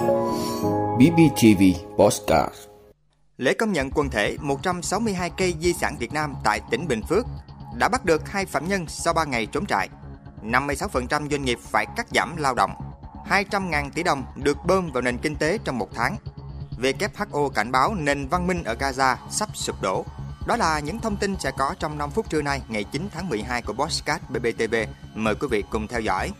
BBTV Postcard Lễ công nhận quần thể 162 cây di sản Việt Nam tại tỉnh Bình Phước đã bắt được hai phạm nhân sau 3 ngày trốn trại. 56% doanh nghiệp phải cắt giảm lao động. 200.000 tỷ đồng được bơm vào nền kinh tế trong một tháng. WHO cảnh báo nền văn minh ở Gaza sắp sụp đổ. Đó là những thông tin sẽ có trong 5 phút trưa nay, ngày 9 tháng 12 của Postcard BBTV. Mời quý vị cùng theo dõi.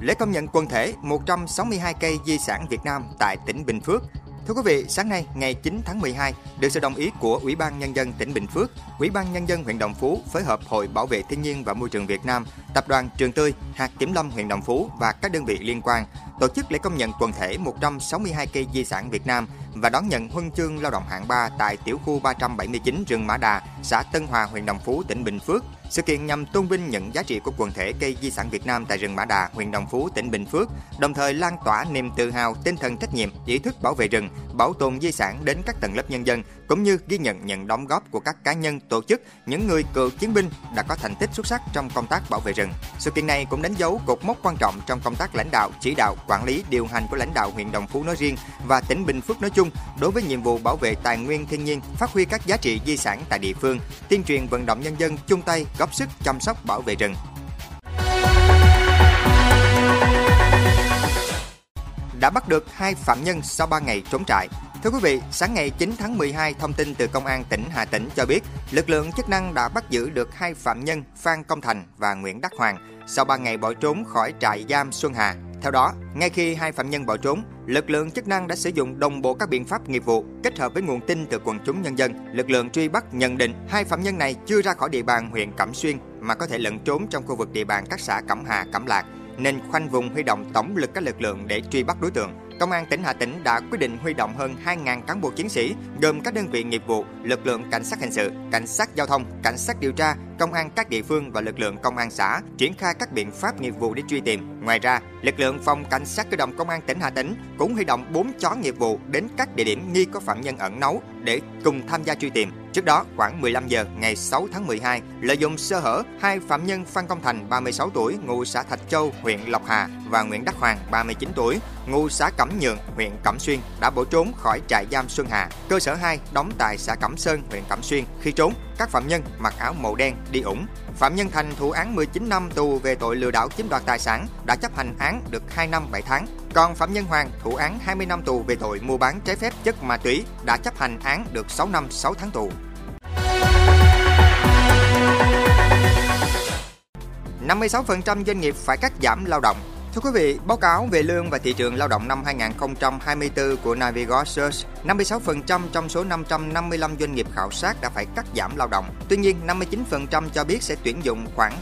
Lễ công nhận quần thể 162 cây di sản Việt Nam tại tỉnh Bình Phước. Thưa quý vị, sáng nay ngày 9 tháng 12, được sự đồng ý của Ủy ban Nhân dân tỉnh Bình Phước, Ủy ban Nhân dân huyện Đồng Phú phối hợp Hội Bảo vệ Thiên nhiên và Môi trường Việt Nam, Tập đoàn Trường Tươi, hạt Kiểm lâm huyện Đồng Phú và các đơn vị liên quan tổ chức lễ công nhận quần thể 162 cây di sản Việt Nam và đón nhận huân chương lao động hạng 3 tại tiểu khu 379 rừng Mã Đà, xã Tân Hòa, huyện Đồng Phú, tỉnh Bình Phước. Sự kiện nhằm tôn vinh những giá trị của quần thể cây di sản Việt Nam tại rừng Mã Đà, huyện Đồng Phú, tỉnh Bình Phước, đồng thời lan tỏa niềm tự hào, tinh thần trách nhiệm, ý thức bảo vệ rừng, bảo tồn di sản đến các tầng lớp nhân dân, cũng như ghi nhận những đóng góp của các cá nhân, tổ chức, những người cựu chiến binh đã có thành tích xuất sắc trong công tác bảo vệ rừng. Sự kiện này cũng đánh dấu cột mốc quan trọng trong công tác lãnh đạo, chỉ đạo, quản lý, điều hành của lãnh đạo huyện Đồng Phú nói riêng và tỉnh Bình Phước nói chung đối với nhiệm vụ bảo vệ tài nguyên thiên nhiên, phát huy các giá trị di sản tại địa phương, tuyên truyền vận động nhân dân chung tay góp sức chăm sóc bảo vệ rừng. Đã bắt được hai phạm nhân sau 3 ngày trốn trại. Thưa quý vị, sáng ngày 9 tháng 12, thông tin từ Công an tỉnh Hà Tĩnh cho biết, lực lượng chức năng đã bắt giữ được hai phạm nhân Phan Công Thành và Nguyễn Đắc Hoàng sau 3 ngày bỏ trốn khỏi trại giam Xuân Hà. Theo đó, ngay khi hai phạm nhân bỏ trốn, lực lượng chức năng đã sử dụng đồng bộ các biện pháp nghiệp vụ kết hợp với nguồn tin từ quần chúng nhân dân. Lực lượng truy bắt nhận định hai phạm nhân này chưa ra khỏi địa bàn huyện Cẩm Xuyên mà có thể lẫn trốn trong khu vực địa bàn các xã Cẩm Hà, Cẩm Lạc nên khoanh vùng huy động tổng lực các lực lượng để truy bắt đối tượng. Công an tỉnh Hà Tĩnh đã quyết định huy động hơn 2.000 cán bộ chiến sĩ, gồm các đơn vị nghiệp vụ, lực lượng cảnh sát hình sự, cảnh sát giao thông, cảnh sát điều tra, công an các địa phương và lực lượng công an xã triển khai các biện pháp nghiệp vụ để truy tìm. Ngoài ra, lực lượng phòng cảnh sát cơ động công an tỉnh Hà Tĩnh cũng huy động 4 chó nghiệp vụ đến các địa điểm nghi có phạm nhân ẩn náu để cùng tham gia truy tìm. Trước đó, khoảng 15 giờ ngày 6 tháng 12, lợi dụng sơ hở, hai phạm nhân Phan Công Thành, 36 tuổi, ngụ xã Thạch Châu, huyện Lộc Hà và Nguyễn Đắc Hoàng, 39 tuổi, ngụ xã Cẩm Nhượng, huyện Cẩm Xuyên đã bỏ trốn khỏi trại giam Xuân Hà, cơ sở 2 đóng tại xã Cẩm Sơn, huyện Cẩm Xuyên. Khi trốn, các phạm nhân mặc áo màu đen đi ủng. Phạm Nhân Thành thụ án 19 năm tù về tội lừa đảo chiếm đoạt tài sản đã chấp hành án được 2 năm 7 tháng. Còn Phạm Nhân Hoàng thụ án 20 năm tù về tội mua bán trái phép chất ma túy đã chấp hành án được 6 năm 6 tháng tù. 56% doanh nghiệp phải cắt giảm lao động Thưa quý vị, báo cáo về lương và thị trường lao động năm 2024 của navigo Search, 56% trong số 555 doanh nghiệp khảo sát đã phải cắt giảm lao động. Tuy nhiên, 59% cho biết sẽ tuyển dụng khoảng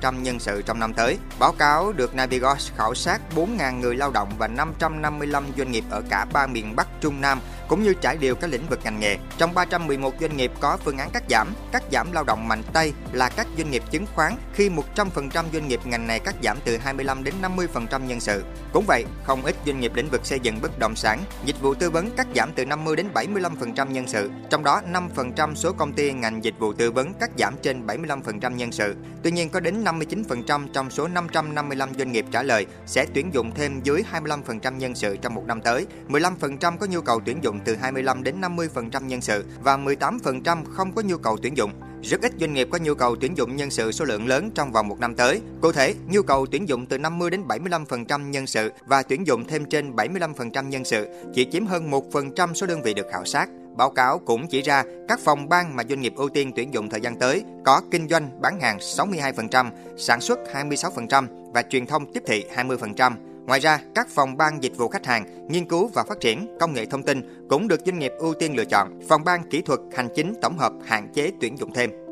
25% nhân sự trong năm tới. Báo cáo được Navigos khảo sát 4.000 người lao động và 555 doanh nghiệp ở cả ba miền Bắc, Trung Nam cũng như trải đều các lĩnh vực ngành nghề. Trong 311 doanh nghiệp có phương án cắt giảm, cắt giảm lao động mạnh tay là các doanh nghiệp chứng khoán khi 100% doanh nghiệp ngành này cắt giảm từ 25 đến 50% nhân sự. Cũng vậy, không ít doanh nghiệp lĩnh vực xây dựng bất động sản, dịch vụ tư vấn cắt giảm từ 50 đến 75% nhân sự, trong đó 5% số công ty ngành dịch vụ tư vấn cắt giảm trên 75% nhân sự. Tuy nhiên có đến 59% trong số 555 doanh nghiệp trả lời sẽ tuyển dụng thêm dưới 25% nhân sự trong một năm tới, 15% có nhu cầu tuyển dụng từ 25 đến 50% nhân sự và 18% không có nhu cầu tuyển dụng. Rất ít doanh nghiệp có nhu cầu tuyển dụng nhân sự số lượng lớn trong vòng một năm tới. Cụ thể, nhu cầu tuyển dụng từ 50 đến 75% nhân sự và tuyển dụng thêm trên 75% nhân sự chỉ chiếm hơn 1% số đơn vị được khảo sát. Báo cáo cũng chỉ ra các phòng ban mà doanh nghiệp ưu tiên tuyển dụng thời gian tới có kinh doanh bán hàng 62%, sản xuất 26% và truyền thông tiếp thị 20%. Ngoài ra, các phòng ban dịch vụ khách hàng, nghiên cứu và phát triển, công nghệ thông tin cũng được doanh nghiệp ưu tiên lựa chọn. Phòng ban kỹ thuật, hành chính tổng hợp hạn chế tuyển dụng thêm.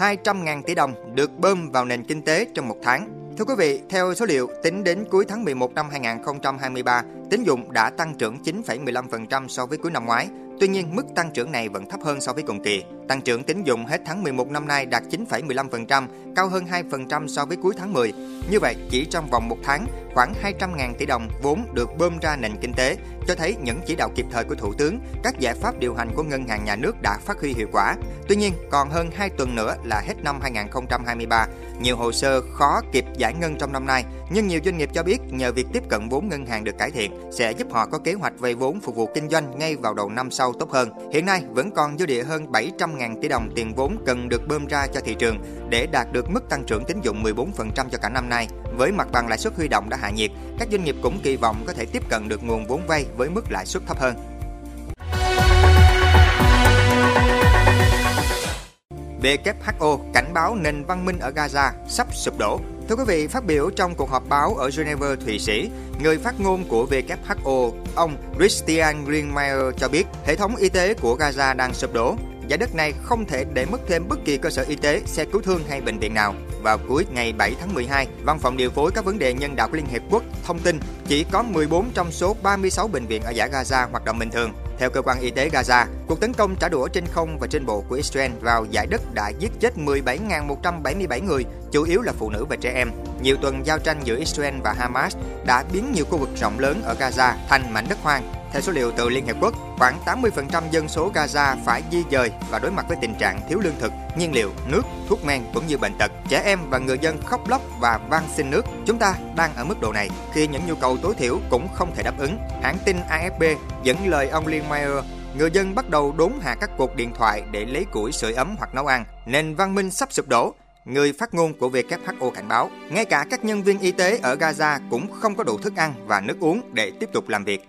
200.000 tỷ đồng được bơm vào nền kinh tế trong một tháng. Thưa quý vị, theo số liệu tính đến cuối tháng 11 năm 2023, tín dụng đã tăng trưởng 9,15% so với cuối năm ngoái. Tuy nhiên, mức tăng trưởng này vẫn thấp hơn so với cùng kỳ. Tăng trưởng tín dụng hết tháng 11 năm nay đạt 9,15%, cao hơn 2% so với cuối tháng 10. Như vậy, chỉ trong vòng một tháng, khoảng 200.000 tỷ đồng vốn được bơm ra nền kinh tế, cho thấy những chỉ đạo kịp thời của Thủ tướng, các giải pháp điều hành của Ngân hàng Nhà nước đã phát huy hiệu quả. Tuy nhiên, còn hơn 2 tuần nữa là hết năm 2023. Nhiều hồ sơ khó kịp giải ngân trong năm nay, nhưng nhiều doanh nghiệp cho biết nhờ việc tiếp cận vốn ngân hàng được cải thiện sẽ giúp họ có kế hoạch vay vốn phục vụ kinh doanh ngay vào đầu năm sau tốt hơn. Hiện nay vẫn còn dư địa hơn 700.000 tỷ đồng tiền vốn cần được bơm ra cho thị trường để đạt được mức tăng trưởng tín dụng 14% cho cả năm nay. Với mặt bằng lãi suất huy động đã hạ nhiệt, các doanh nghiệp cũng kỳ vọng có thể tiếp cận được nguồn vốn vay với mức lãi suất thấp hơn. WHO cảnh báo nền văn minh ở Gaza sắp sụp đổ. Thưa quý vị, phát biểu trong cuộc họp báo ở Geneva, Thụy Sĩ, người phát ngôn của WHO, ông Christian Greenmeier cho biết hệ thống y tế của Gaza đang sụp đổ. Giải đất này không thể để mất thêm bất kỳ cơ sở y tế, xe cứu thương hay bệnh viện nào. Vào cuối ngày 7 tháng 12, Văn phòng điều phối các vấn đề nhân đạo của Liên Hiệp Quốc thông tin chỉ có 14 trong số 36 bệnh viện ở giải Gaza hoạt động bình thường. Theo cơ quan y tế Gaza, cuộc tấn công trả đũa trên không và trên bộ của Israel vào giải đất đã giết chết 17.177 người, chủ yếu là phụ nữ và trẻ em. Nhiều tuần giao tranh giữa Israel và Hamas đã biến nhiều khu vực rộng lớn ở Gaza thành mảnh đất hoang. Theo số liệu từ Liên Hiệp Quốc, khoảng 80% dân số Gaza phải di dời và đối mặt với tình trạng thiếu lương thực, nhiên liệu, nước, thuốc men cũng như bệnh tật. Trẻ em và người dân khóc lóc và van xin nước. Chúng ta đang ở mức độ này khi những nhu cầu tối thiểu cũng không thể đáp ứng. Hãng tin AFP dẫn lời ông Lindmeyer người dân bắt đầu đốn hạ các cột điện thoại để lấy củi sưởi ấm hoặc nấu ăn. Nền văn minh sắp sụp đổ. Người phát ngôn của WHO cảnh báo, ngay cả các nhân viên y tế ở Gaza cũng không có đủ thức ăn và nước uống để tiếp tục làm việc.